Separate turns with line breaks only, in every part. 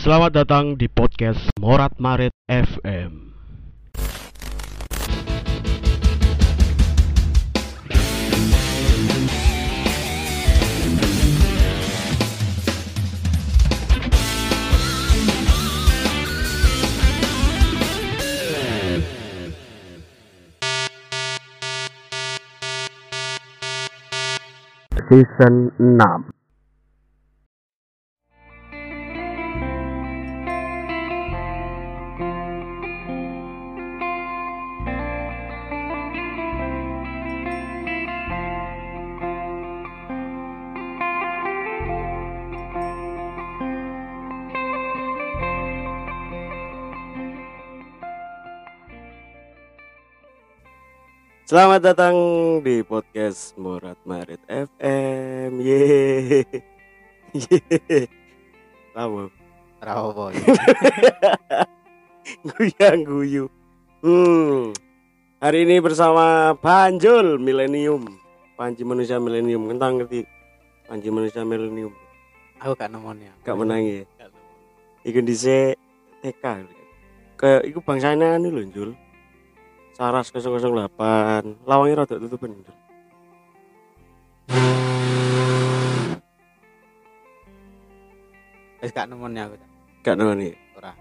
Selamat datang di podcast Morat Marit FM. Season 6 Selamat datang di podcast Morat Marit FM. Ye.
Rawo boy.
Guyang guyu. Hmm. Hari ini bersama Panjul Millennium. Panji manusia milenium. Kentang ngerti Panji manusia milenium.
Aku gak nemunya.
Gak menangi. Iku dhisik TK. Kayak iku bangsane anu lho, Jul. Saras 008. Lawangnya rada tutupan. Jul.
Wis gak nemunya aku.
Gak noni.
Ora.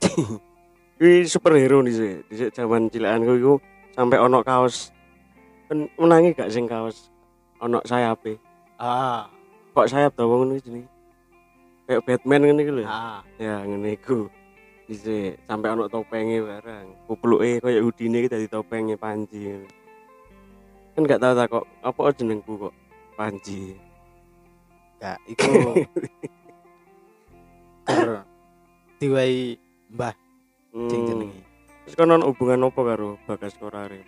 Kuwi superhero nih sih. Di zaman cilakanku iku sampai ono kaos. Kan menangi gak sing kaos ono sayape.
Ah.
Kok sayap to wong ngono jenenge. Kayak Batman ngene iki lho.
Ah.
Ya ngene iku. Dise sampai ono topenge barang. Kupluke koyo udine iki dadi topenge Panji. Kan gak tau tak kok apa jenengku kok Panji.
Gak iku. Diwai Mbah
Hmm.
jenenge.
Terus kan ono hubungan apa karo Bagas Korare?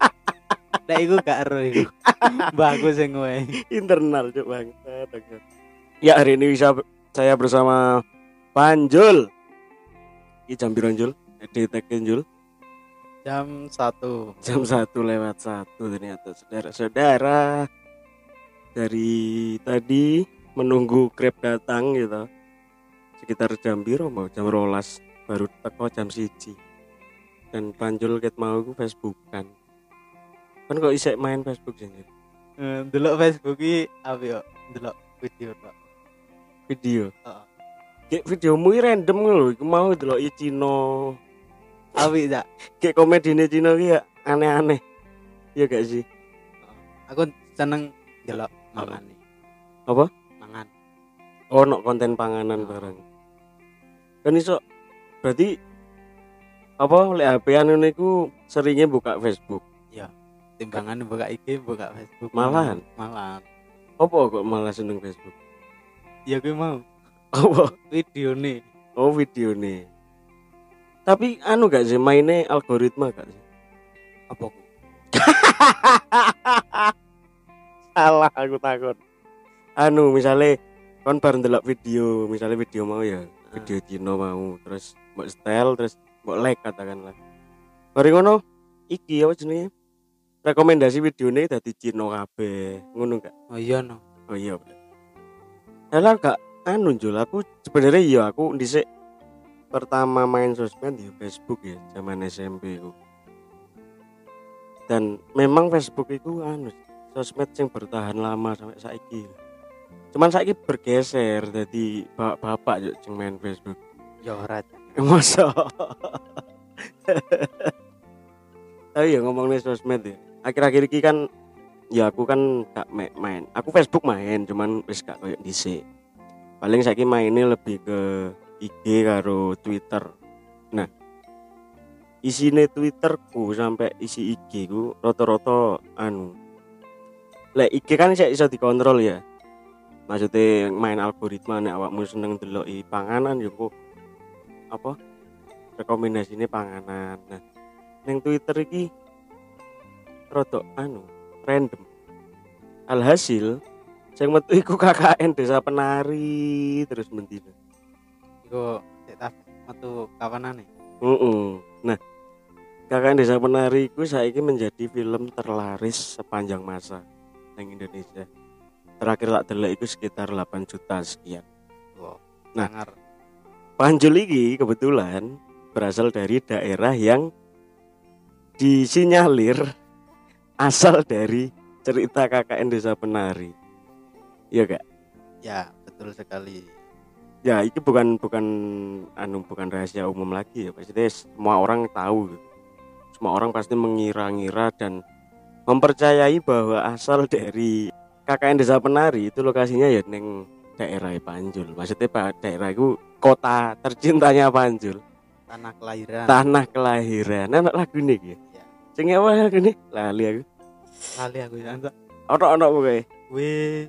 Nek iku gak ero iku. Mbahku sing wae.
internal cuk bang ya hari ini bisa saya bersama Panjul ini jam biru Jul editekin Jul
Jam 1.
jam satu lewat satu ternyata saudara-saudara dari tadi menunggu grab datang gitu sekitar jam biru mau jam rolas baru teko jam siji dan Panjul ket mau ku Facebookan kan kok isek main Facebook sih Jul?
Eh, Delok Facebook iki apa yo? Delok video tok.
video
Heeh.
Kayak videomu ini random lho, iku mau delok i Cino.
Apik tak?
Kayak komedine Cino ki ya aneh-aneh. Iya gak sih?
Aku seneng delok mangan.
Apa?
Mangan.
Oh, no konten panganan bareng. Kan iso berarti apa lek HP-an ngono iku seringnya buka Facebook.
Timbangan buka IG, buka Facebook.
Malahan?
Malahan.
Apa kok malah seneng Facebook?
Ya gue mau
Apa?
video nih.
Oh, video nih. Tapi anu gak sih mainnya algoritma gak sih?
Apa?
Salah aku takut. Anu misalnya kon bareng delok video, misalnya video mau ya, video Cino mau, terus mbok style terus mbok like katakanlah. Bari ngono iki apa jenenge? Rekomendasi videone dadi Cino kabeh. Ngono gak?
Oh iya no.
Oh iya. Lah gak anu Jul, aku sebenarnya iya aku dhisik pertama main sosmed di Facebook ya zaman SMP ku. Dan memang Facebook itu anu sosmed yang bertahan lama sampai saiki. Cuman saiki bergeser jadi bapak-bapak yuk sing main Facebook.
Ya ora.
Masa? Tapi ya ngomongin sosmed ya. Akhir-akhir ini kan ya aku kan gak ma- main. Aku Facebook main, cuman wis gak koyo dhisik. Paling saiki mainnya lebih ke IG karo Twitter. Nah, isine Twitterku sampai isi IG ku rata-rata anu. Lek IG kan iso iso dikontrol ya. Maksudnya main algoritma nek awakmu seneng deloki panganan yo kok apa rekomendasinya panganan nah neng twitter iki rada anu random alhasil sing metu iku KKN desa penari terus mentina
Iku metu kawanane.
Heeh. nah KKN desa penari iku saiki menjadi film terlaris sepanjang masa neng Indonesia terakhir tak delok iku sekitar 8 juta sekian
Wow.
Nah.
Sangar.
Panjul iki kebetulan berasal dari daerah yang disinyalir asal dari cerita KKN Desa Penari. Iya gak?
Ya, betul sekali.
Ya, itu bukan bukan anu bukan rahasia umum lagi ya. Pasti semua orang tahu. gitu. Semua orang pasti mengira-ngira dan mempercayai bahwa asal dari KKN Desa Penari itu lokasinya ya neng daerah Panjul. Maksudnya Pak daerah itu kota tercintanya Panjul,
Tanah kelahiran.
tanah kelahiran. Nah, lagu nih ya.
Ya.
Sing apa lagu nih? Lali aku.
Kali aku ya.
Ono-ono pokoknya.
Wih,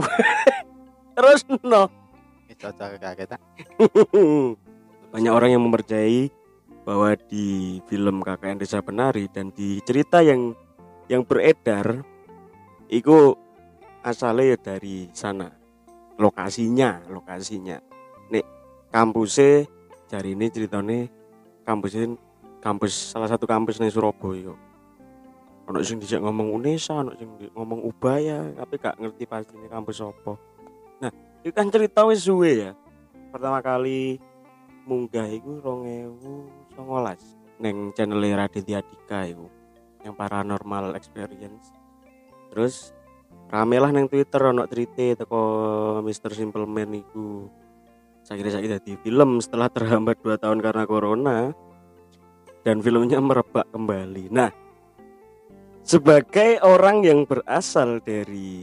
Terus no.
tak?
Banyak orang yang mempercayai bahwa di film KKN Desa Penari dan di cerita yang yang beredar itu asalnya ya dari sana. Lokasinya, lokasinya. Nek kampusnya dari ini ceritanya kampusnya kampus salah satu kampus nih Surabaya. Ono sing dijak ngomong Unesa, ono sing ngomong Ubaya, tapi gak ngerti pastinya kampus apa. Nah, itu kan cerita wis suwe ya. Pertama kali munggah iku 2019 neng channel Raditya Dika iku yang paranormal experience. Terus rame lah neng Twitter ono cerita teko Mr. Simple Man iku. Kira saya di film setelah terhambat 2 tahun karena corona dan filmnya merebak kembali. Nah, sebagai orang yang berasal dari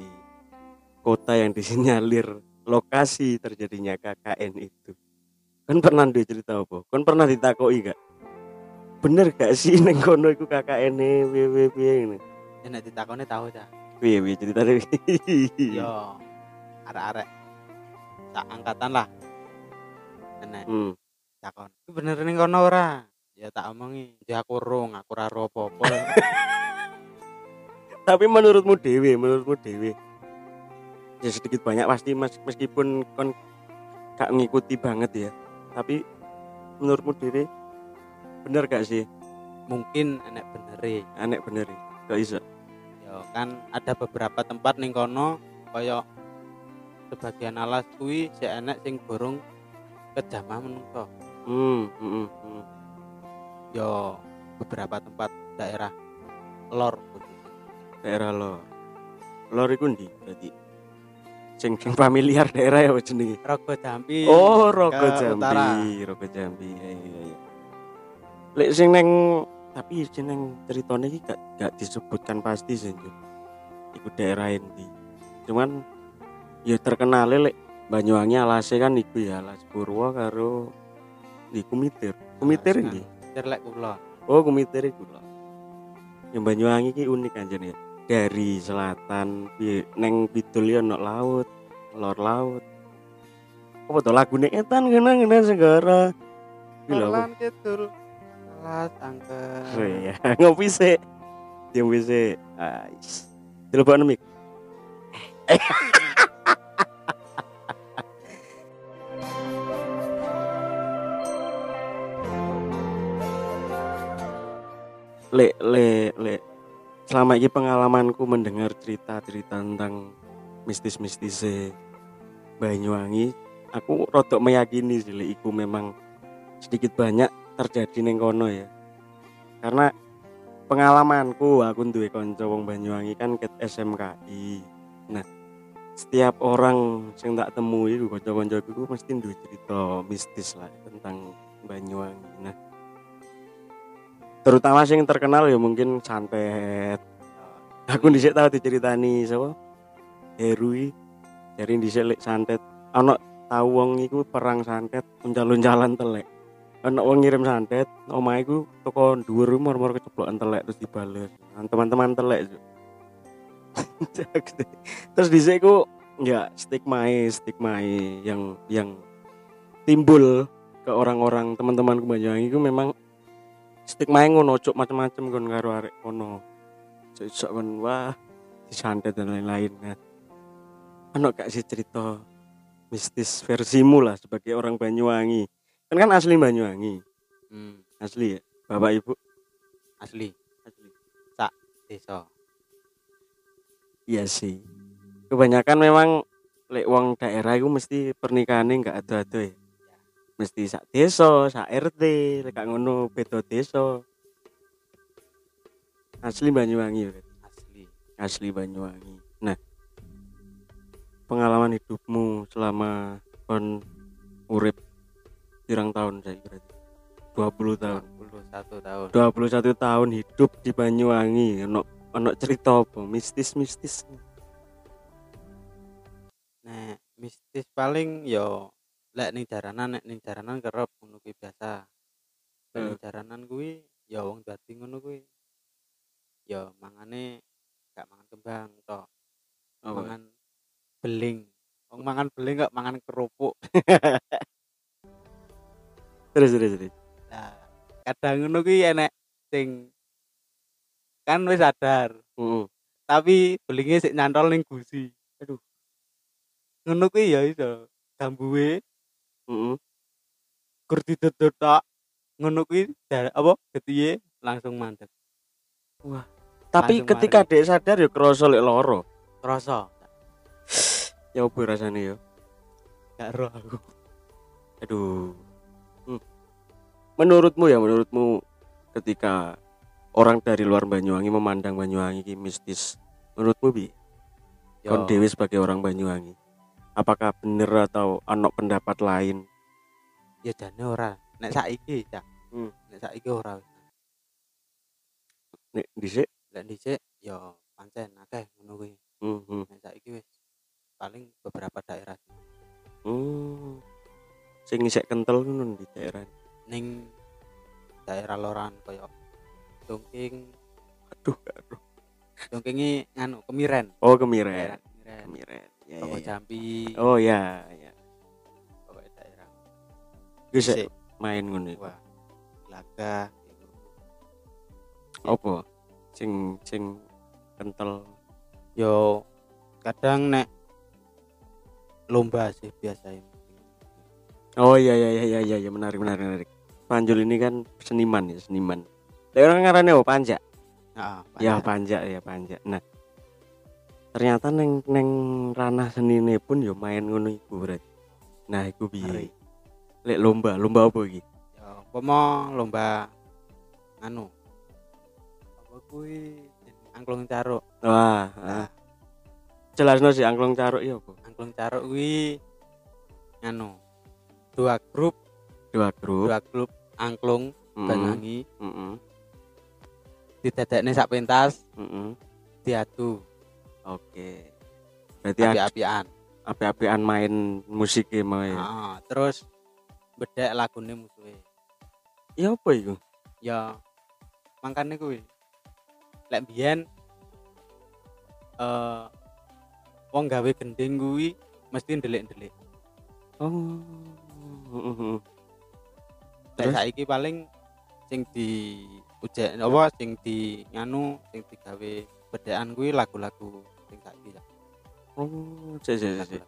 kota yang disinyalir lokasi terjadinya KKN itu kan pernah dia cerita apa kan pernah ditakoi gak bener gak sih neng kono iku KKN e piye piye piye ini
Ya nek ditakoni tahu ta.
piye piye
Yo. Arek-arek sak angkatan lah. Nek
hmm.
takon. Itu bener ning kono ora? Ya tak omongi, dia aku rung, aku ora ro apa-apa.
tapi menurutmu dewe menurutmu dewe ya sedikit banyak pasti mas, meskipun kon gak ngikuti banget ya tapi menurutmu dewe bener gak sih
Mungkin enek benere.
aneh bener ya gak bisa
Yo kan ada beberapa tempat ning kono kaya sebagian alas kuwi sik enek sing burung kejamah menungso.
hmm, hmm, hmm, hmm.
Yo beberapa tempat daerah lor.
Daerah lor lor iku ndi berarti sing sing familiar daerah ya jenenge
Rogo Jambi.
oh Rogo
utara.
Jambi Rogo Jambi iya iya iya lek sing neng tapi sing neng ceritanya iki gak, gak disebutkan pasti sih Jun. iku daerah endi cuman ya terkenal lek Banyuwangi alasnya kan iku ya alas Purwo karo di Kumitir Kumitir ini
Cirlek kula.
Oh, Kumitir iku lho. Yang Banyuwangi ki unik anjir ya. Dari selatan neng kidul ya ono laut, lor laut. Apa to lagune etan ngene-ngene segara. Iki lho. apa?
Lan kidul. Alas angker.
Oh iya, ngopi sih. Diam sih. Ais. Telepon mik. le le le selama ini pengalamanku mendengar cerita-cerita tentang mistis-mistis Banyuwangi aku rodok meyakini sih iku memang sedikit banyak terjadi neng kono ya. Karena pengalamanku aku duwe kanca wong Banyuwangi kan ket SMKI nah setiap orang yang tak temui kanca-kancaku mesti duwe cerita mistis lah tentang Banyuwangi. Nah terutama sing terkenal ya mungkin santet. Aku dhisik tau diceritani sapa? Herui. Dhisik lek santet. Ana tau wong iku perang santet uncal-uncalan telek. Ana wong ngirim santet omahe iku teko dhuwur mor-mor keceblokan telek terus dibales. Nah, teman-teman telek terus dhisik iku ya stigmae stigmae yang yang timbul ke orang-orang teman-teman Banyuwangi itu memang stigma ngono cuk macam-macam kon karo arek kono cuk kon wah disantet dan lain-lain nah ono gak sih cerita mistis versimu lah sebagai orang Banyuwangi? Kan kan asli Banyuwangi.
Hmm,
asli ya? Bapak ibu?
Asli.
Asli.
Desa.
iya sih. Kebanyakan memang lek wong daerah itu mesti pernikahannya nggak ada ada ya mesti sak desa, sak RT, lek ngono beda desa. Asli Banyuwangi,
asli
asli Banyuwangi. Nah, pengalaman hidupmu selama kon urip pirang tahun saya berarti 20 tahun.
21 tahun
21 tahun hidup di Banyuwangi. Ono ono cerita apa? Mistis-mistis.
nek mistis paling yo lek ning jaranan nek ning jaranan kerep ngono kuwi biasa lek ning
Hmm.
jaranan kuwi ya wong dadi ngono kuwi ya mangane gak mangan kembang tok
Apa?
mangan beling wong mangan beling gak mangan kerupuk
Terus terus terus.
nah kadang ngono kuwi enek sing kan wis sadar
Heeh.
tapi belingnya sik nyantol ning gusi
Aduh.
ngono kuwi ya iso gambuwe Gur didedot tok ngono kuwi apa getiye langsung mandek
Tapi
Langsung
ketika dek sadar ya kroso lek loro.
krasa
Ya opo rasane ya?
gak roh aku
Aduh. Hmm. Menurutmu ya, menurutmu ketika orang dari luar Banyuwangi memandang Banyuwangi ini mistis, menurutmu bi?
Yo,
Kon dewe sebagai orang Banyuwangi, apakah bener atau ana pendapat lain?
ya jane ora nek saiki cak
Hmm.
nek saiki ora.
Nek dhisik,
lek dhisik ya pancen akeh ngono kuwi
hmm, hmm.
nek saiki wis paling beberapa daerah
Hmm. Sing isek kental ngono di daerah.
ning daerah loran kaya Dongking
Aduh, aduh.
Dongkingi nganu Kemiren
Oh, kemiren.
Kemiren
Kemiren. Ya,
Toko
ya, ya.
Jambi
Oh ya, ya.
pokoknya daerah
Wis
Sik,
main ngono iku.
wah laga
Apa? Sing sing kental.
yo kadang nek lomba sih biasanya
Oh iya iya iya iya iya ya, menarik menarik menarik. Panjul ini kan seniman ya seniman. Lah orang ngarannya apa panja?
nah,
Ya
banyak.
panja ya panja. Nah ternyata neng neng ranah senine pun yo main ngono iku berarti. Nah iku piye? Lek lomba lomba apa iki?
Ya, umpama lomba anu. Apa kuwi jeneng angklung caruk.
Wah,
Nah,
ah. jelasno sih angklung caruk ya apa?
angklung caruk kuwi anu. Dua grup,
Dua grup.
dua grup angklung
Mm-mm,
Banyuwangi
mm-mm,
didadekne sak pentas
mm-mm.
diadu
Oke. Berarti
api-apian.
api-apian main musik ya mau ya.
Heeh, terus bedek lagune musuhe.
Ya apa iku?
Ya mangkane kuwi. Lek biyen eh wong gawe gending kuwi mesti ndelik-ndelik.
Oh.
Lek
Terus?
saiki paling sing di ujen apa sing di nganu sing digawe bedekan kuwi lagu-lagu saiki ya.
Oh, cek cek cek.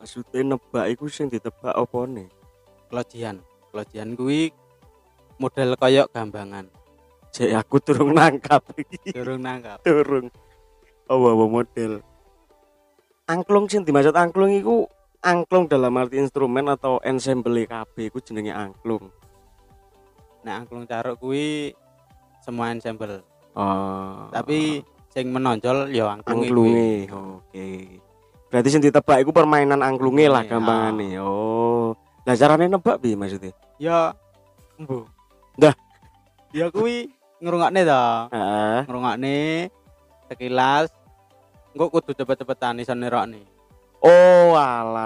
Maksudnya nebak iku sing ditebak opone?
Klojian. Klojian kuwi model koyok gambangan.
Cek aku turun nangkap.
Durung nangkap.
Turun. Oh, apa model. Angklung sing dimaksud angklung iku angklung dalam arti instrumen atau ensemble KB iku jenenge angklung.
Nek angklung caruk kuwi semua ensemble.
Oh.
Tapi sing menonjol ya angklunge kuwi.
angklunge. Oke. Berarti sing ditebak iku permainan angklunge lah gampangane. Oh. Lah carane nebak piye maksudnya?
Ya embu.
Dah.
Ya kuwi ngrungokne to.
Heeh.
Ngrungokne sekilas engko kudu cepet-cepetan iso nerokne.
Oh, alah.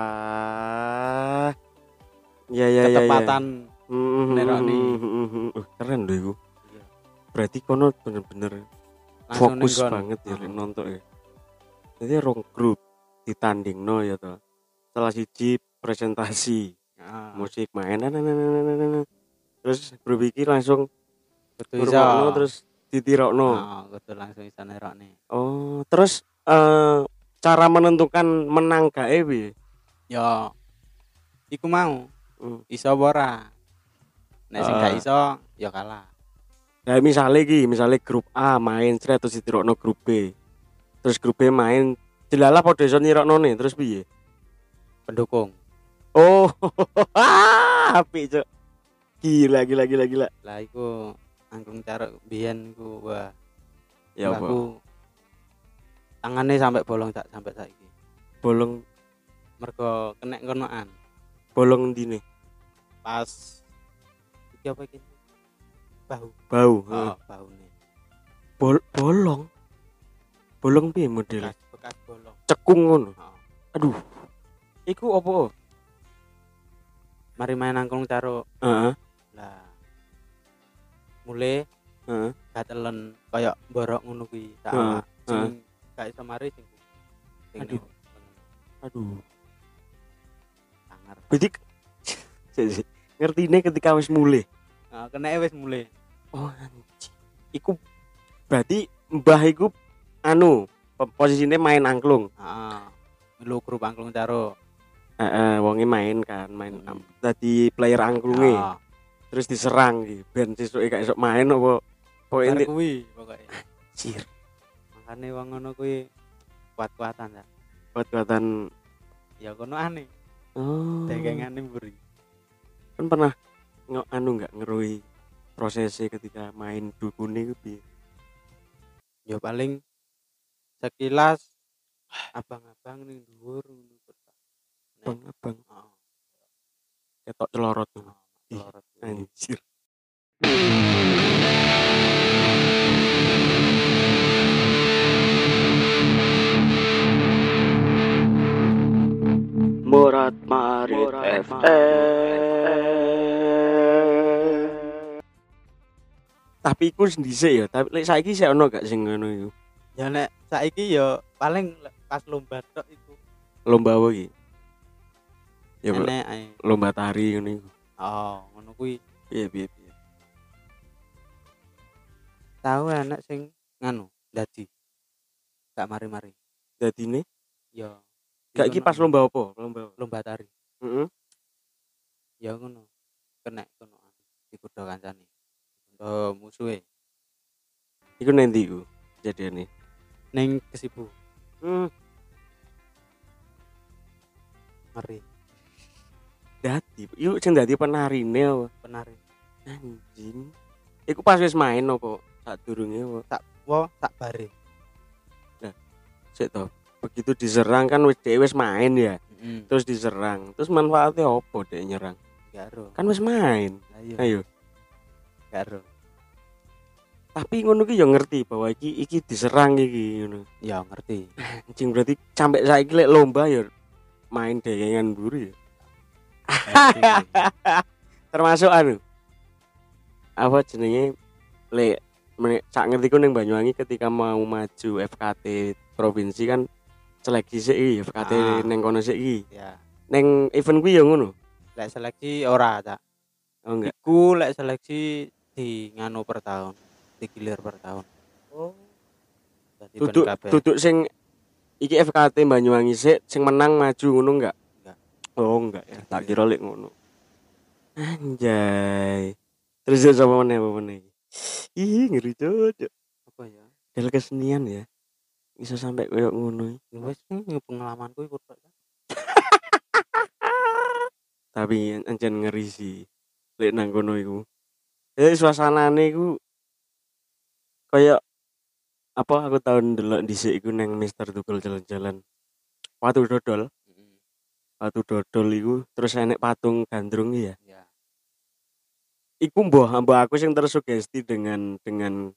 Ya ya ya. ya.
Ketepatan
Mhm,
nerokne.
mhm, mhm. Uh, keren loh iku.
Iya.
Berarti kono bener-bener fokus banget ya lek nonton ya. Jadi rong grup ditandingno ya toh. Salah siji presentasi
Heeh.
musik main nah, nah, nah, nah, nah, nah, nah. terus grup iki langsung ngrungokno terus ditirokno.
Heeh, kudu langsung iso nerokne.
Oh, terus eh cara menentukan menang gae piye?
Ya iku mau
Hmm.
iso apa ora. Nek sing gak
Ah.
iso ya kalah.
Nah, misalnya iki, misalnya grup A main sret terus ditirokno grup B. Terus grup B main jelalah padha iso nirokno nih, terus piye?
Pendukung.
Oh. apik cok gila gila gila gila
Lah iku angklung caruk biyen iku wah
ya
aku tangannya sampai bolong tak sampai saiki.
bolong
Mergo kena konoan
bolong di nih
pas iki apa iki? Bahu.
bau
Oh, bahu nih.
Bol- bolong bolong piye model
Bekas, bekas bolong.
cekung ngono
Oh.
aduh iku apa
Mari main angklung caruk.
heeh
Lah mulai
heeh
gatelen kayak borok ngono kuwi tak
Heeh,
awak. Sing gak iso mari sing sing
Aduh. aduh
sangar.
berarti ngerti ini ketika wis mulai
Nah, kena wis mulai.
Oh anjing iku berarti mbah iku anu po- posisinya main angklung
Heeh. Melu grup angklung.
Heeh, wonge main kan, main
Mm.
tadi player angklunge.
Heeh.
Terus diserang iki. Ben sesuke gak iso main apa pokoke
kuwi pokoke.
Anjir,
Makane wong ngono kuwi kuat-kuatan ya.
kuat-kuatan
Ya kono aneh.
oh.
Dagangane mburi.
Kan pernah nge anu enggak ngerui prosesnya ketika main dukun itu piye?
Ya paling sekilas abang-abang ning dhuwur ngono kok. Nek-
Bang, abang,
Heeh.
ketok celorot.
heeh,
Ih,
lorot kuwi.
Anjir. Murat Marit FM. Tapi iku sendise ya, tapi lek saiki sik ono gak sing ngono iku.
Ya nek saiki ya paling pas lomba tok iku
Lomba apa iki? Ya
enek
lomba tari ngono iku.
Oh, ngono kuwi
Piye piye piye.
tahu enek sing nganu dadi. Gak mari-mari.
Dadine
Ya.
gak iki pas lomba apa? Lomba. apa?
lomba tari.
Heeh.
Ya ngono. Kena kono dikudo kancane. Oh, musuhe
Iku nanti iku jadiane.
ning kesibu.
Hmm.
Mari
Dadi, yuk sing dadi penarine apa?
penari.
Anjing. Iku pas wis main apa? Sadurunge apa?
Wo tak bare.
Sik to. Begitu diserang kan wis dhewe wis main ya. Terus diserang. Terus manfaatnya apa dek nyerang?
Gak ero.
Kan wis main.
Iya,
Ayo.
gak ero.
Tapi ngono ki yo ngerti bahwa iki iki diserang iki ngono.
Ya ngerti.
Anjing berarti sampai saiki lek lomba ya main degengan buru ya. Termasuk anu. Apa jenenge lek sak ngerti ku ning Banyuwangi ketika mau maju FKT provinsi kan seleksi sik iki FKT
Ah.
ning kono sik iki.
ya.
Ning event kuwi ya ngono.
Lek seleksi ora tak.
Oh enggak.
Iku lek seleksi di nganu per tahun, digilir per tahun.
Oh.
Dadi
Duduk duduk sing iki FKT Banyuwangi sik sing menang maju ngono enggak?
Enggak.
Oh enggak ya. Tak kira lek ngono. Anjay. Terus ya sama mana apa mana? Ih ngeri cocok.
apa ya?
Del kesenian ya. Bisa sampai koyo ngono.
Ya Wes pengalamanku iku tok. ya.
Tapi ancen ngeri sih. Lek nang kono iku. Eh suasanane iku kayak apa aku tahun dulu dhisik iku nang Mister Tukul jalan-jalan. Watu dodol,
Heeh.
watu dodol iku terus enek patung gandrung ya.
Ya.
Iku mbah mbah aku sing tersugesti dengan dengan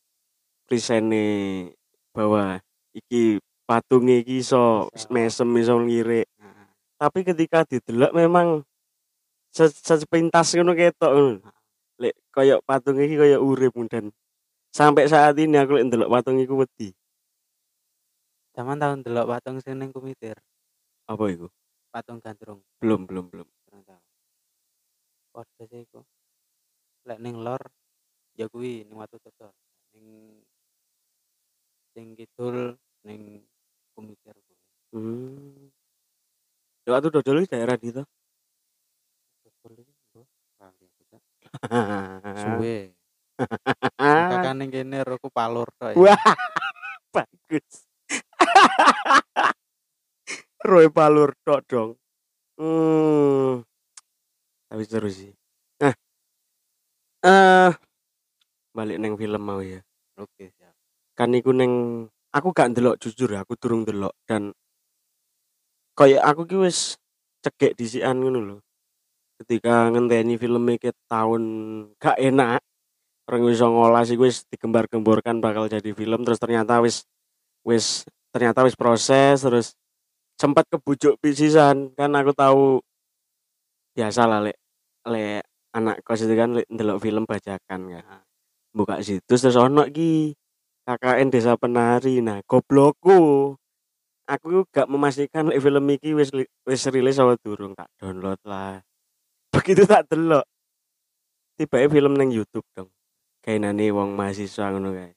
presene bahwa iki patungnya iki iso
Iso.
mesem iso ngirik.
Heeh.
Tapi ketika didelok memang se sepintas ngono ketok ngono. Lek kaya patung iki kaya urip dan sampai saat ini aku lek ndelok patung iku wedi.
Zaman tahun delok patung sing ning kumitir,
Apa iku?
patung gandrung.
Belum, belum, belum.
Kurang tahu. Padha sih iku. Lek ning lor ya kuwi ning watu dodol. Ning sing kidul ning kumitir kuwi.
Hmm. Ya waktu dodol iki daerah di to.
Dodol iki. Suwe. Kakak ning kene roku palur tok. ya.
Wah, bagus. Roy palur tok dong. Hmm. Tapi seru sih. eh balik neng film mau ya
Oke, siap.
kan iku neng aku gak ndelok jujur ya aku durung ndelok dan kayak aku ki wis cegek disian ngono lho ketika ngenteni film iki tahun gak enak orang wis ngolah sih wis digembar-gemborkan bakal jadi film terus ternyata wis wis ternyata wis proses terus sempat kebujuk pisisan kan aku tahu biasa lah lek lek anak kos itu kan lek ndelok film bajakan kan buka situs terus ono ki KKN Desa Penari. Nah goblokku aku gak memastikan lek film iki wis wis rilis apa durung tak download lah. Begitu tak delok. Tiba film neng YouTube dong kainane wong mahasiswa ngono kae.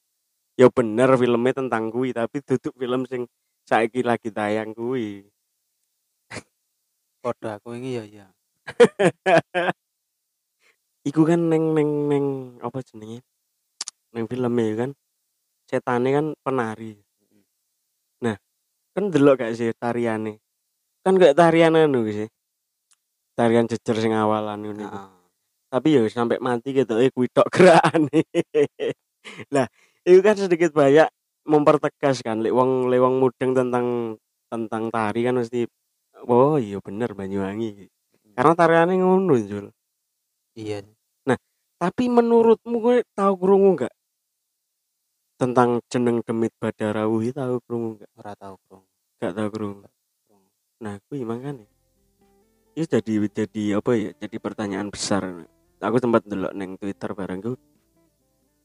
Ya bener filmnya tentang kui tapi duduk film sing saiki lagi tayang kui
Kode aku ini ya ya.
iku kan neng neng neng apa jenenge? Neng filmnya kan? Setane kan penari. Nah kan delok gak sih tariane? Kan kayak tarian anu sih? Tarian jejer sing awalan ngono iku. Tapi ya sampai mati gitu eh kuwi tok gerakane lah itu kan sedikit banyak mempertegas kan lek wong lek wong mudeng tentang tentang tari kan mesti oh iya bener Banyuwangi karena tariannya ngono Jul.
Iya.
tapi menurutmu gue tahu krungu nggak? Tentang jeneng demit Badarawuhi tahu krungu nggak?
Ora tahu, Bro.
nggak tahu krungu. Nah gue makanya itu jadi jadi apa ya jadi pertanyaan besar aku sempat ndelok neng Twitter bareng gue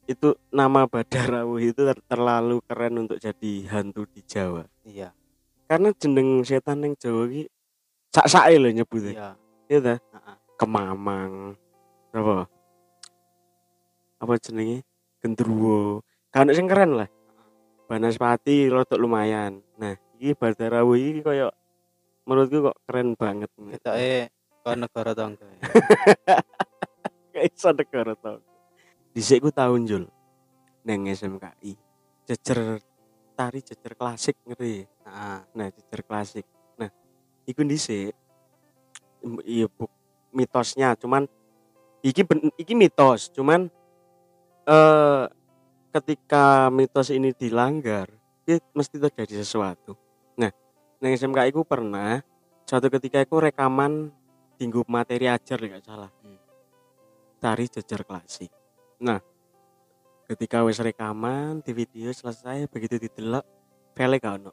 itu nama Badarawuhi itu ter- terlalu keren untuk jadi hantu di Jawa.
Iya.
karena jeneng setan neng Jawa ki sak sak loh nyebutnya.
Iya.
iya ta? Kemamang. Apa? Apa jenenge? Gendruwo. Kan sing keren lah. Banaspati rotok lumayan. Nah iki Badarawu iki koyo menurutku kok keren banget.
Ketoke ke negara tangga.
iso negara tau dhisik ku tahun jul neng SMKI jejer tari jejer klasik ngerti
Heeh.
nah jejer klasik. Nah iku Em- iya mitosnya. Cuman iki ben- iki mitos. Cuman eh ketika mitos ini dilanggar ini mesti terjadi sesuatu. Nah neng SMK iku pernah suatu ketika iku rekaman tinggu materi ajar nggak salah. Tari jejer klasik. Nah ketika wis rekaman di video selesai begitu didelok file gak ono?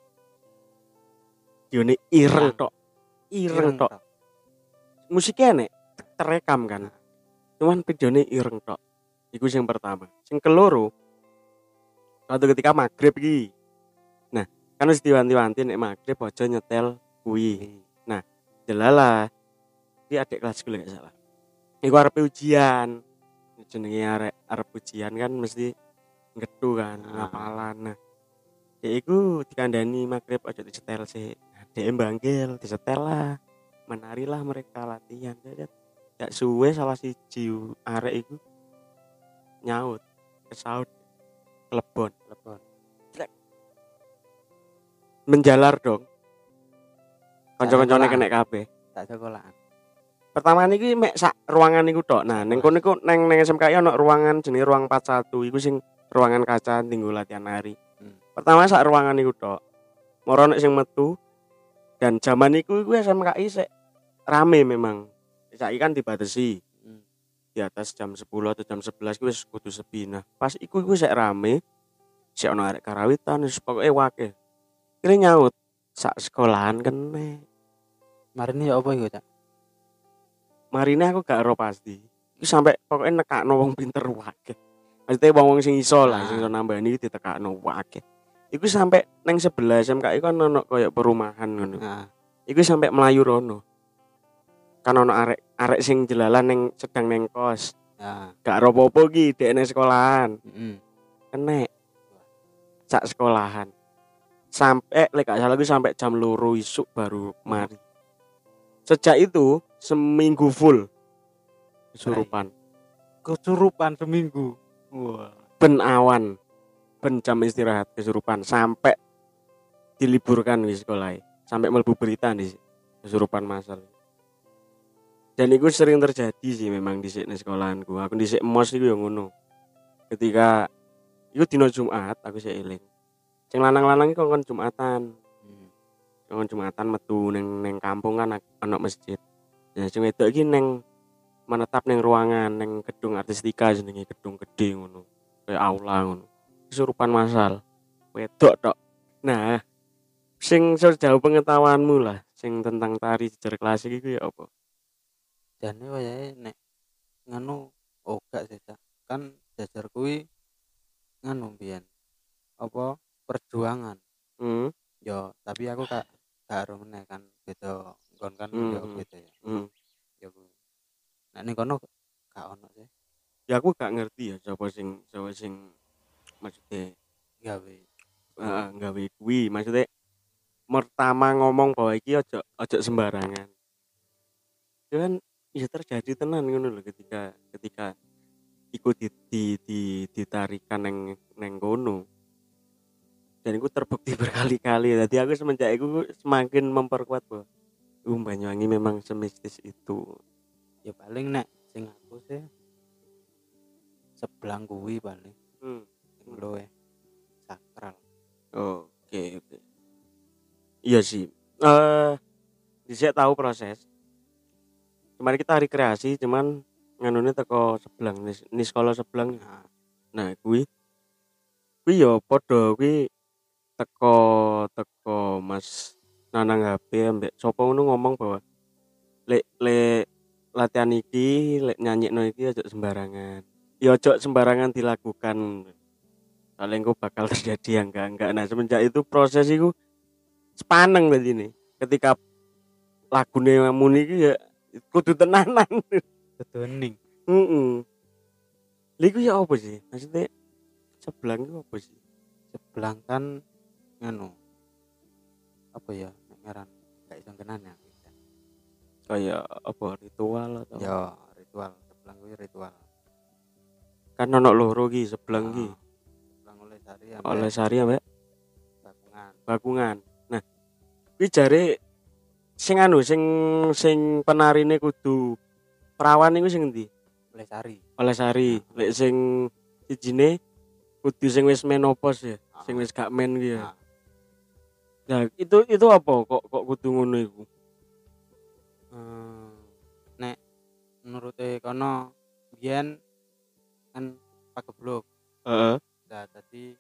Yone ireng tok. Ireng tok. musiknya nek terekam kan? Cuman videonya ireng tok. Iku yang pertama. Sing keloro suatu ketika maghrib iki. Nah kan wis diwanti-wanti nek maghrib aja nyetel kuwi. Delala iki adik kelas gue gak salah iku arep ujian jenenge arek arep ujian kan mesti ngetu kan
Ah.
ngapalan nah ya iku dikandani maghrib aja disetel sih nah, DM banggil disetel lah menarilah mereka latihan Dadat. gak suwe salah siji arek iku nyaut kesaut kelebon
Lebon.
menjalar dong kanca-kancane
sekolah.
kena kabeh
Tak sekolahan.
Pertama niki mek sak ruangan niku tok. Nah, ning kono niku neng neng SMKI ono ruangan jenenge ruang 41 iku sing ruangan kaca tinggu latihan nari.
Hmm.
Pertama sak ruangan niku tok. Moro nek sing metu dan zaman niku iku SMKI sik rame memang. Saiki kan dibatasi
Hmm.
di atas jam 10 atau jam 11 kuwi wis kudu sepi. Nah, pas iku iku sik rame. Sik ono arek karawitan wis pokoke wake. Kira nyaut sak sekolahan kene.
Marine ya apa iku, Cak?
Marine aku gak ero pasti. Iku sampai pokoknya nekakno wong pinter wake maksudnya wong wong sing iso lah
Ah.
sing iso nambani iki ditekakno wake iku sampai neng sebelah SMK iku kan ono koyo perumahan ngono. Iku sampai melayu rono. Kan ono arek arek sing jelalan neng sedang neng kos.
Ya.
gak ero popo ki dek neng sekolahan.
Heeh.
kenek sak sekolahan. Sampai lek gak salah gue sampai jam loro isuk baru mari. Sejak itu seminggu full. Kesurupan.
Kesurupan seminggu. Wah.
ben awan. Ben jam istirahat kesurupan. Sampai diliburkan di sekolah. Sampai melebu berita di kesurupan masal. Dan itu sering terjadi sih memang di sini sekolahanku. Aku di mos itu yang ngono. Ketika itu dino Jumat aku sih eling. Sing lanang-lanang itu kan Jumatan.
Hmm.
kan Jumatan metu neng neng kampung kan ana masjid ya sing wedok iki neng menetap neng ruangan neng gedung artistika jenenge gedung gede ngono kayak aula ngono. Kesurupan masal. Wedok tok. Nah sing sejauh pengetahuanmu lah sing tentang tari jejer klasik itu ya apa?
Jane wayahe nek nganu oh gak sih kan jajar kuwi nganu biyen apa perjuangan.
Hmm.
yo tapi aku kak gak meneh kan beda nggon kan
Hmm,
yo
hmm.
beda ya.
Hmm.
yo kuwi nek ning kono gak ono sih.
Ya aku gak ngerti ya siapa sing siapa sing maksudnya
gawe.
Uh, nggawe kuwi. Maksudnya pertama ngomong bahwa iki ojo ojo sembarangan. Itu kan ya terjadi tenan ngono lho ketika ketika iku di, di, di, ditarikan neng neng kono. Dan itu terbukti berkali-kali. Jadi aku semenjak itu semakin memperkuat bahwa uh, Banyuwangi memang semistis itu
ya paling nek sing aku sih sebelang kuwi paling
hmm.
sing luwe sakral
Oke oke. Iya sih. Eh, bisa tahu proses. Kemarin kita hari kreasi, cuman nganune teko sebelang, nis, nis sekolah sebelang.
nah
Nah, kuwi kuwi yo padha kuwi teko teko Mas Nanang HP ambek sapa ngono ngomong bahwa lek lek latihan iki lek nyanyikno iki aja sembarangan. Ya aja sembarangan dilakukan. Soalnya engko bakal terjadi yang enggak enggak. Nah, semenjak itu proses itu sepaneng tadi nih. Ketika lagune muni iki ya kudu tenanan. Heeh. Lha iku ya apa sih? Maksudnya sebelang itu apa sih?
sebelang kan nganu apa ya ngaran gak iso kenan ya
Kayak apa ritual atau
yo ritual sebelang kuwi ritual
kan ono loro ki sebelang ki.
Ah, sebelang oleh sari
Oleh sari ambek
bakungan
bakungan. Nah, kuwi jare sing anu sing sing penarine kudu perawan iku sing endi?
oleh sari
Oleh sari. Lek sing sijine kudu sing wis menopause ya, sing wis gak men ki ya.
Ah,
Nah, itu itu apa kok kok kudu ngono iku?
eh, nek menurute kono biyen kan pageblok
Heeh.
lah tadi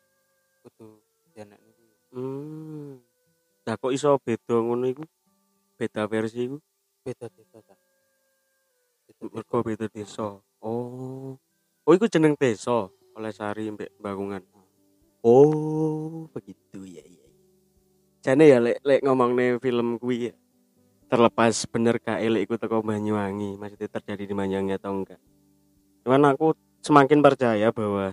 kudu jenek niku
Hmm. Nah, kok iso beda ngono iku? Beda versi iku?
beda desa ta.
Mergo beda desa. Oh. Oh, iku jeneng desa oleh sari mbek bangungan. Oh, begitu ya ya. Jane ya lek lek ngomongne film kuwi ya. Terlepas bener gak elek iku teko Banyuwangi, maksudnya terjadi di Banyuwangi atau enggak. Cuman aku semakin percaya bahwa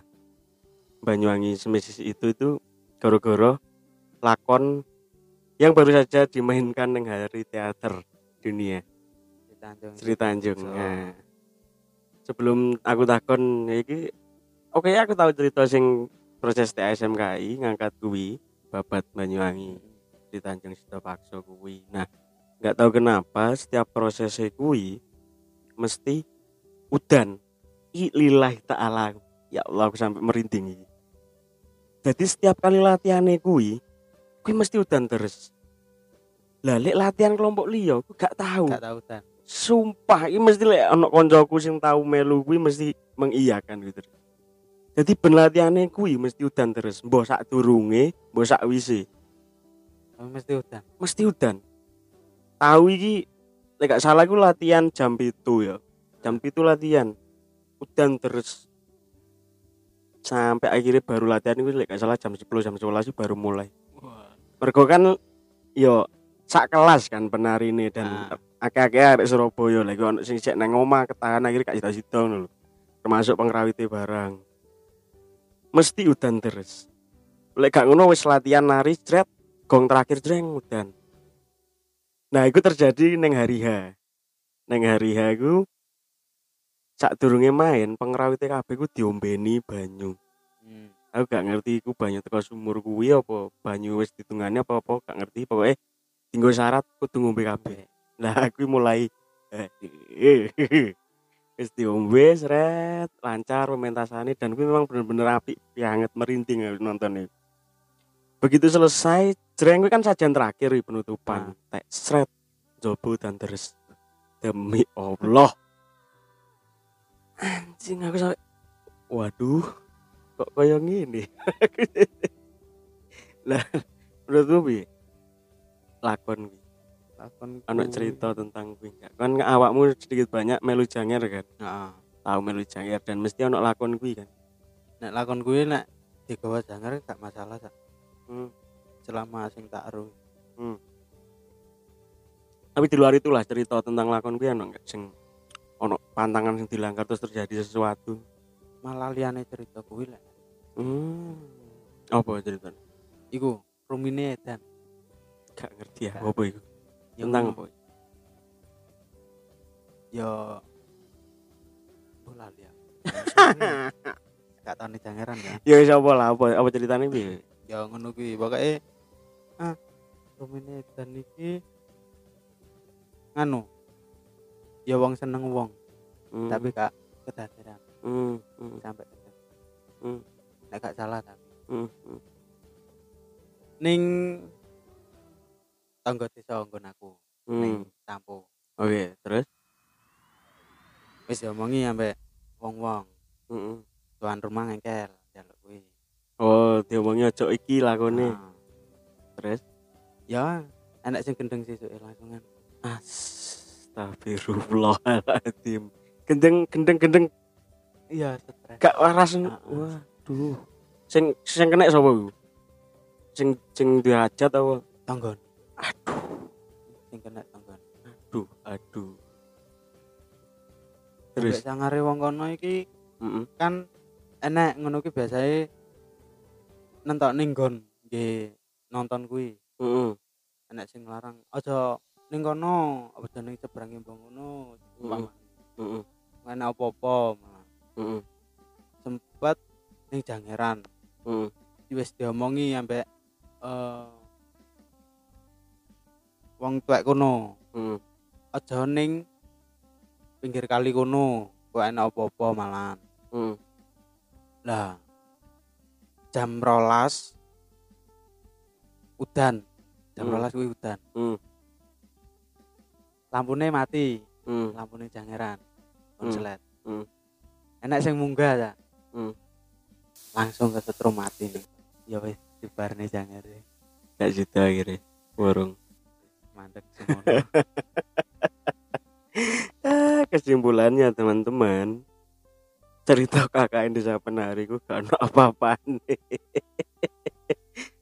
Banyuwangi semesis itu itu gara-gara lakon yang baru saja dimainkan neng hari teater dunia
di Tanjung. So,
Nah, sebelum aku takon ya iki oke aku tahu cerita sing proses TSMKI ngangkat kuwi babat Banyuwangi di Tanjung Sidopakso kuwi. Nah, nggak tahu kenapa setiap prosesnya kuwi mesti udan. I lillahi ta'ala. Ya Allah aku sampai merinding iki. Jadi setiap kali latihannya kuwi kuwi mesti udan terus. Lah lek latihan kelompok liya aku gak tahu.
gak tahu tan
Sumpah, ini mesti lek ono koncoku sing tahu melu kuwi mesti mengiyakan gitu. Jadi ben latihane kuwi mesti udan terus. Mbok sak durunge, mbok sak wise,
mesti udan
mesti udan. Tahu iki lek gak salah iku latihan jam itu ya. Jam itu latihan. Udan terus. Sampai akhirnya baru latihan itu lek gak salah jam 10 jam 11 baru mulai. Mergo kan yo sak kelas kan penari ini dan
Nah.
akeh-akeh arek Surabaya lagi ono sing sik nang omah ketahan akhirnya gak sida-sida ngono lho. Termasuk pengrawite barang. Mesti udan terus. Lek gak ngono wis latihan nari jret gong terakhir jreng udan. Nah, itu terjadi neng hari H. Neng hari H iku sak durunge main pengrawite kabeh ku diombeni banyu.
hmm.
Aku gak ngerti iku banyu teko sumur kuwi apa banyu wis ditungane apa apa gak ngerti pokoknya tinggal syarat kudu ngombe kabeh. Nah, aku mulai Wis diombe sret, lancar pementasannya dan kuwi memang bener-bener apik banget merinding aku nonton itu. Begitu selesai, jreng kan sajian terakhir wi penutupan. Tek sret jobo dan terus demi Allah. Anjing aku sampai waduh kok kayak gini. lah menurutmu piye? Lakon kuwi.
lakon
Ana cerita tentang enggak? Kan awakmu sedikit banyak melu janger kan?
heeh
Tahu melu janger dan mesti ana lakon kuwi kan.
nek lakon kuwi nek digawa janger gak masalah sak
Hmm.
selama sing tak ero
Tapi di luar itulah cerita tentang lakon kuwi ana enggak sing ono pantangan sing dilanggar terus terjadi sesuatu.
malah liyane cerita kuwi lek
Hmm. Apa ceritanya?
iku rumine edan
Gak ngerti ya apa itu.
Ya
Tentang apa?
ya oh lali ya gak tau nih jangeran ya
Ya wis apa lah apa apa ceritanya piye?
Ya ngono kuwi pokoke ah rumine edan iki nganu ya wong seneng wong
Hmm.
tapi gak kedaderan
hmm, hmm,
sampai
Hmm.
nek gak salah tapi
hmm.
ning tangga desa nggon aku
Hmm.
ning Tampo
Oke, terus?
wis diomongi ambek wong-wong
Heeh.
tuan rumah ngengkel
Oh, diomongi ojo iki lakone.
Nah,
Terus?
ya enak sing gendeng sisuke langsungan
Astagfirullahaladzim. Gendeng gendeng gendeng
iya stres
gak waras.
Heeh.
Waduh. Sing sing kena sapa iku? Sing sing dihajat apa?
tanggon
Aduh,
sing kena tanggon
aduh, aduh.
terus sangare wong kono iki
Heeh.
kan enek ngono ki biasae nentok ning nggon nggih nonton kuwi
Heeh.
enek sing larang aja ning kono aja ning seberange mbong ngono
Mm. Heeh.
enek apa-apa malah
Heeh.
sempet ning jangeran
Heeh.
wis diomongi ambek eh wong tuwek kono
Heeh.
aja ning pinggir kali kono kok enak apa-apa malah
Heeh.
lah jam rolas udan jam
Hmm.
rolas kuwi udan
Hmm.
lampune mati
Heeh.
lampune jangeran
Hmm.
konslet
Hmm.
enak sing munggah ya
Hmm.
langsung kesetrum mati nih ya wis dibarne jangere
Gak situ akhirnya. Warung.
mandek semono
Ah, kesimpulannya teman-teman cerita KKN desa penari ku gak ono apa-apaan.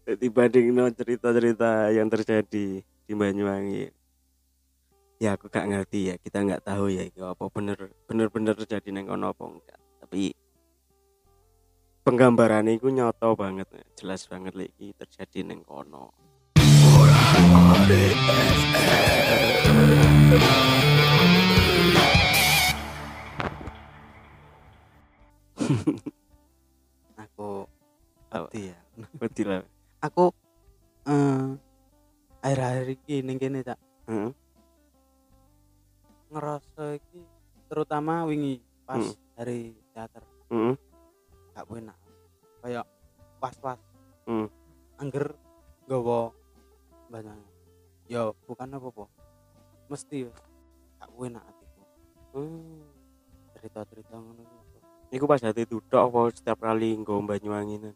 Dibanding no cerita-cerita yang terjadi di Banyuwangi. Ya aku gak ngerti ya kita nggak tahu ya itu apa bener bener-bener terjadi neng kono apa enggak. Tapi penggambaran itu nyoto banget jelas banget lagi terjadi neng kono
aku wedi ya.
Betul lah.
Aku eh akhir-akhir iki ning kene cak.
Heeh.
ngerasa iki terutama wingi pas
Hmm.
hari teater.
Heeh.
gak enak. Kayak was-was.
Hmm.
angger gawa banyak. Ya bukan apa-apa. Mesti gak enak atiku.
Hmm.
cerita-cerita ngono
Iku pas hati itu tok apa setiap kali nggo Banyuwangi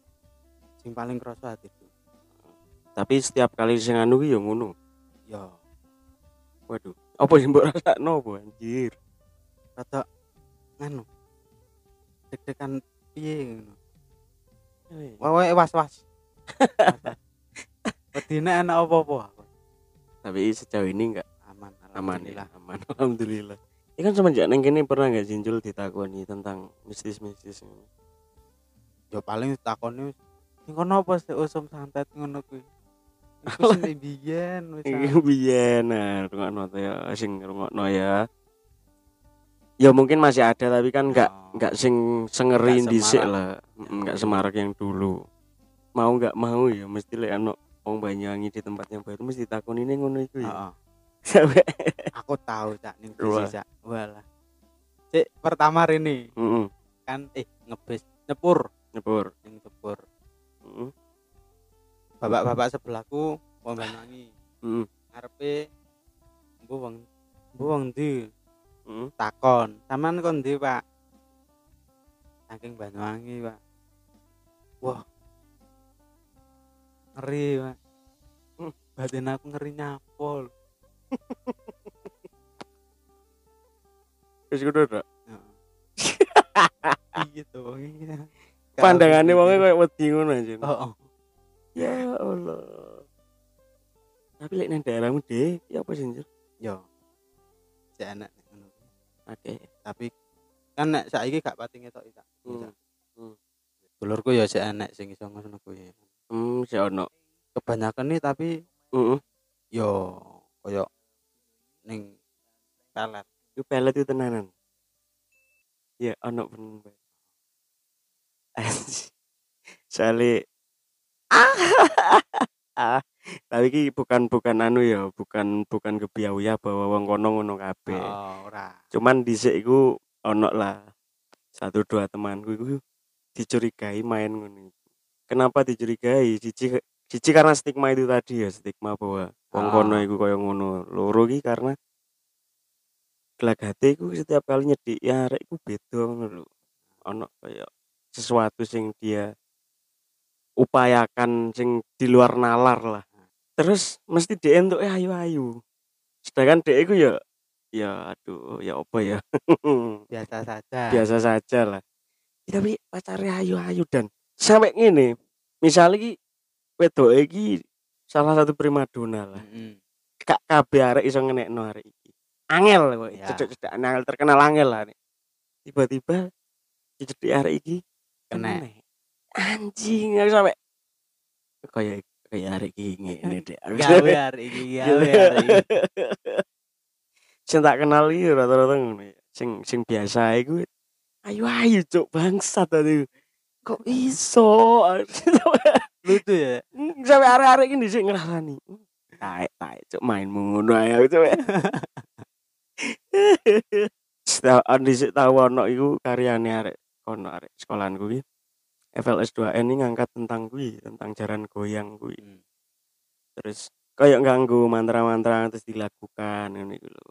sing paling kerasa hatiku
Tapi setiap kali sing anu ya ngono.
ya.
Waduh, apa yang mbok rasakno apa anjir?
rada nganu. Deg-degan piye ngono? Wae was-was. Wedine enak apa-apa. Aku.
Tapi sejauh ini enggak.
Aman
aman ya, aman alhamdulillah. Ini kan semenjak neng kene pernah nggak jinjul ditakoni tentang mistis-mistis ini.
ya paling takone sing kono apa sih usum santet ngono kuwi iku sing biyen wis
Iki biyen nah rungokno ya sing rungokno ya. Ya mungkin masih ada tapi kan enggak
Oh.
enggak sing sengeri
Nggak
dhisik lah. Enggak semarak yang dulu. Mau enggak mau ya mesti lek ono wong Banyuwangi di tempat yang baru mesti takoni ini ngono iku ya.
Heeh.
Sampai
aku tahu cak ning
Wah.
bis cak walah Cek pertama Rini
Heeh.
kan eh ngebis nyepur
Nyebur.
ning nyepur
Heeh.
bapak-bapak sebelahku wong Banyuwangi
Heeh.
ngarepe mbu wong mbu wong ndi
Heeh.
takon sampean kon ndi Pak saking Banyuwangi Pak wah ngeri Pak
Hmm.
batin aku ngeri nyapol
Wis kudu tok.
iya tuh iya
Pandangane wonge koyo wedi ngono anjir.
oh, oh.
Ya Allah. Tapi lek nang daerahmu deh, ya apa sih anjir?
yo si nek ngono
Oke.
tapi kan nek saiki gak pati ngetok iki Kak.
Hmm. Hmm.
dulurku ya si enek sing iso ngono kuwi
Hmm, si ono.
kebanyakan nih tapi
Heeh.
yo koyo ning pelet
Itu pelet itu tenanan. Ya, ono. Anjir. Soale ah, tapi ki bukan bukan anu ya, bukan bukan kebiaya bahwa wong kono ngono kabeh.
oh ora
Cuman dhisik iku ono lah satu dua temanku iku dicurigai main ngono. Kenapa dicurigai? Cici cici karena stigma itu tadi ya, stigma bahwa wong
Ah.
kono iku koyo ngono. Loro ki karena gelagate iku setiap kali nyedik ya arek iku beda ngono lho. Ono kaya sesuatu sing dia upayakan sing di luar nalar lah. Terus mesti dia entuk eh ayu ayu. Sedangkan dia iku ya ya aduh ya apa ya.
biasa saja
biasa saja lah Ya, tapi pacarnya ayu-ayu dan sampai ngene misalnya ki wedok iki salah satu primadona lah
Mm-mm.
kak kabeh arek iso ngenekno arek angel kok
Ya.
cedek-cedek angel terkenal angel lah tiba-tiba cedek arek iki
Kena.
kena. anjing aku sampai kayak kayak arek iki ngene deh
gawe hari iki gawe hari
sing tak kenal iki rata-rata ngono ya. Sing sing biasa iku ayo ayo cuk bangsat tadi. Kok iso?
lucu ya
Sampai arek-arek iki sing ngrasani. Taek taek cuk mainmu ngono aku cuk. Setelah dhisik tau ono iku karyane arek kono arek sekolahanku ki. FLS 2N ini ngangkat tentang kuwi, tentang jaran goyang kuwi.
Hmm.
terus kayak ganggu mantra-mantra terus dilakukan iku lho.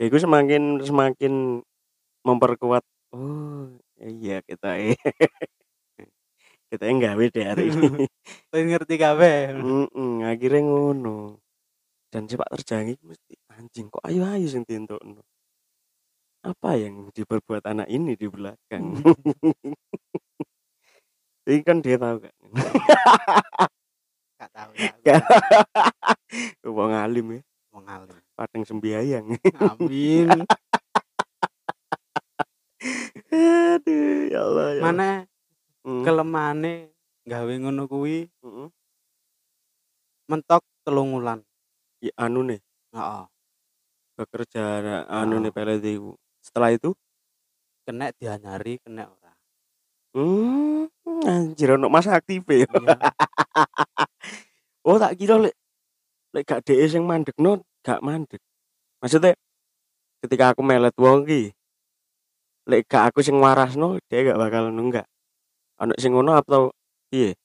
Ya iku semakin semakin memperkuat oh iya kita eh kita enggak deh hari ini.
Ngerti kabeh
Mm-mm, akhirnya ngono. Dan sepak terjang iki mesti anjing kok ayo-ayo sing dientukno. Apa yang diperbuat anak ini di belakang? Ini kan dia tahu kan.
gak tahu ya
Gak. Wong alim ya,
wong alim
padang sembiayang.
amin
Aduh, ya Allah ya.
mana
Hmm.
kelemane gawe ngono kuwi
Mm-mm.
mentok telung wulan
Ya, anu nih,
heeh
bekerja anu
Ah.
nih pelet iku. Setelah itu,
kena dianyari kena ora
hmm, anjir ono masa aktif ya.
Iya.
Oh, tak kira lek lek gak dhek sing mandekno, gak mandek. Maksudnya ketika aku melet wong ki, lek gak aku sing warasno, dia gak bakal nunggak. Ono sing ngono atau piye?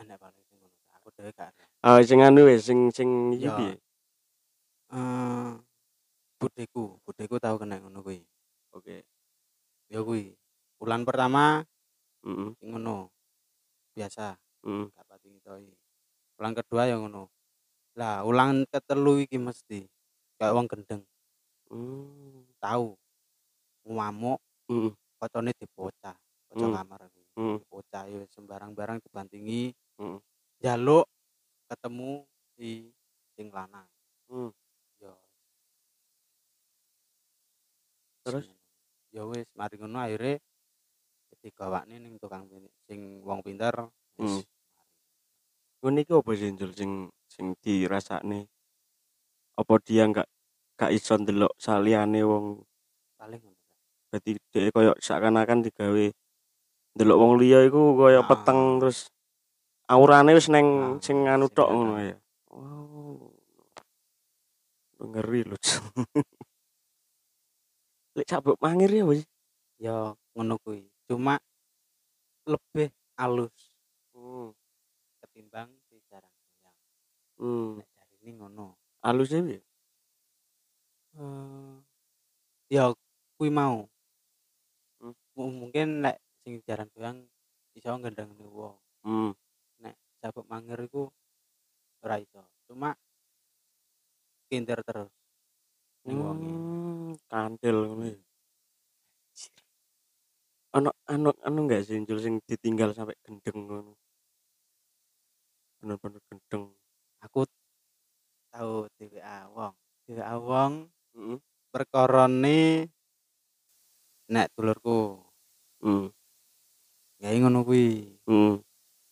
enak paling sing ngono aku dhewe gak
Ah sing anu wis sing sing iki
Ya.
piye?
Eh budeku budeku tahu kena ngono kuwi
Oke.
ya kuwi bulan pertama
Heeh.
sing ngono biasa
Heeh.
gak pati ngitoi ulang kedua ya ngono lah ulang ketelu iki mesti kayak wong gendeng
Hmm.
tahu ngamuk
Heeh.
kocone dipocah kocok
Hmm.
kamar aku
Hmm.
dipocah ya sembarang barang dibantingi
Hmm.
jaluk ketemu si sing lanang
Hmm.
yo
Terus?
ya wis mari ngono akhirnya digawakne ning tukang sing wong pinter
Hmm.
wis
Ngono iki apa sih Jul sing sing dirasakne? Apa dia enggak gak iso ndelok saliyane wong
paling ngono
berarti dia koyo seakan-akan digawe ndelok wong liya iku koyo
Ah.
peteng terus aurane wis neng
Ah,
sing anu tok ngono ya. Oh. ngeri lu lek sabuk mangir ya wis
ya ngono kuwi. Cuma lebih halus
hmm.
ketimbang si jarang goyang.
Hmm.
nek dari ini ngono.
Halusnya piye?
Eh, ya kuwi mau.
Hmm.
M- mungkin nek sing jarang goyang iso gendeng wong
hmm.
sabuk mangir iku ora iso. Cuma kintir terus ning wonge.
Hmm, kantil ngono ya. Ono anu anu enggak sih Jul, sing ditinggal sampai gendeng ngono. Bener-bener gendeng.
aku tahu DWA wong DWA wong
Heeh.
perkorone nek dulurku
Hmm.
gawe ngono kuwi
Hmm.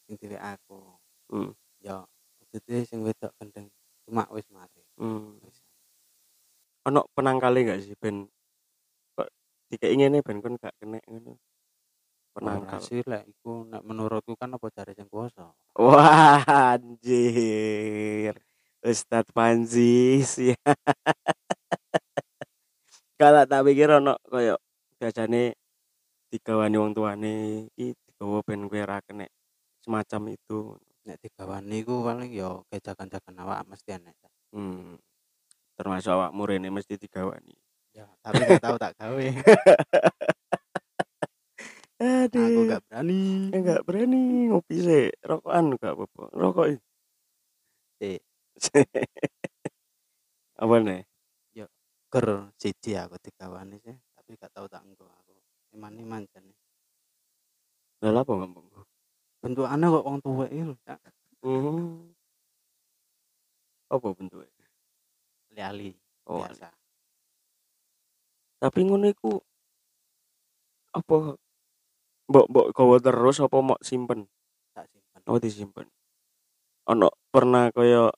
sing DWA aku
Hmm.
ya maksudnya sing wedok gendeng cuma wis mari
Hmm.
wis
Ono penangkale enggak sih ben kok dikek ngene ben kon gak kena ngono.
penangkal sih lek iku nek menurutku kan apa jare sing kuwasa
Wah, anjir. Ustadz Panji sih. Kalau tak pikir ono koyo biasane digawani wong tuane iki digawa ben kowe ra kena semacam itu.
nek digawani iku paling ya kejakan-jakan awak mesti enek
Hmm. Termasuk awakmu rene mesti digawani.
ya tapi gak tahu tak gawe
Aduh.
aku gak berani
enggak berani ngopi sih. Rokokan gak apa-apa. Rokok.
Sik.
apa nih?
ger siji aku digawani sih tapi gak tahu tak engko aku imane manjan
Lah apa ngomong?
bentukane kok wong tuwek iki lho Cak.
Hmm. Apa bentuknya?
Li-ali
Oh,
biasa.
Tapi ngono iku apa mbok mbok gawa terus apa mau simpen?
Tak simpen.
Oh disimpen. Ono pernah kaya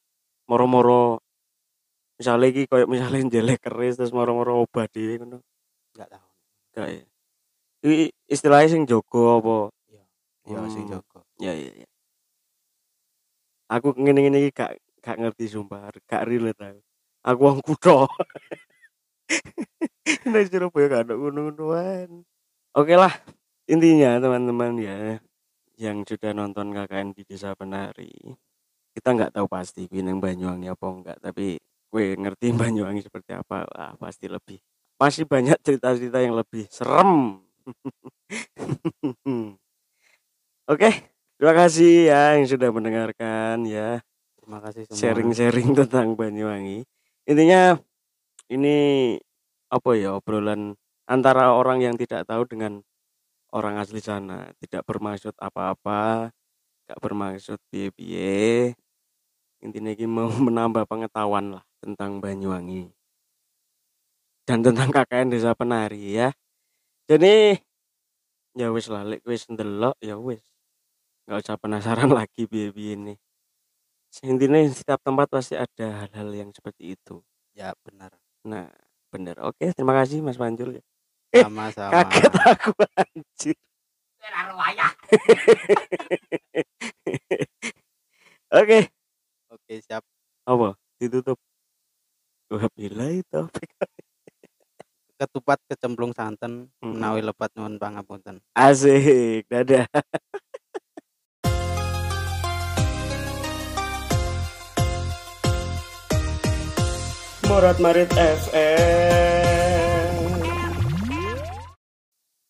moro-moro misalnya iki kaya misalnya jelek keris terus moro-moro obah dhewe ngono.
Gak tahu
gak ya iki istilahnya sing jogo apa?
Ya sing
Hmm.
jaga.
ya ya ya aku ngene-ngene iki gak gak ngerti sumpah gak relate aku aku wong kutho Nek Surabaya gak ada gunung-gunungan. Oke lah, intinya teman-teman ya yang sudah nonton KKN di Desa Penari, kita nggak tahu pasti kuwi nang Banyuwangi apa enggak, tapi gue ngerti Banyuwangi seperti apa, wah pasti lebih. Masih banyak cerita-cerita yang lebih serem. Oke, terima kasih ya yang sudah mendengarkan ya
terima kasih
sharing-sharing tentang Banyuwangi. Intinya ini apa ya obrolan antara orang yang tidak tahu dengan orang asli sana, tidak bermaksud apa-apa, gak bermaksud piye-piye. Intinya ini mau menambah pengetahuan lah tentang Banyuwangi dan tentang KKN Desa Penari ya. Jadi ya wis lah, lek wis ndelok ya wis. Gak usah penasaran lagi piye-piye ini. Intinya setiap tempat pasti ada hal-hal yang seperti itu.
ya benar
Nah, bener. Oke, terima kasih Mas Manjul. Eh,
sama-sama
Kaget aku anjir. Oke,
oke siap
apa? Ditutup. Wabillahi taufik.
ketupat kecemplung santen menawi lepat nuwun pangapunten
Asik. Dadah. Morat Marit FM